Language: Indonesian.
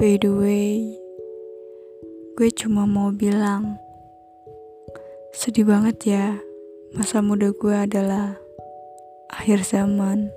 By the way, gue cuma mau bilang, sedih banget ya, masa muda gue adalah akhir zaman.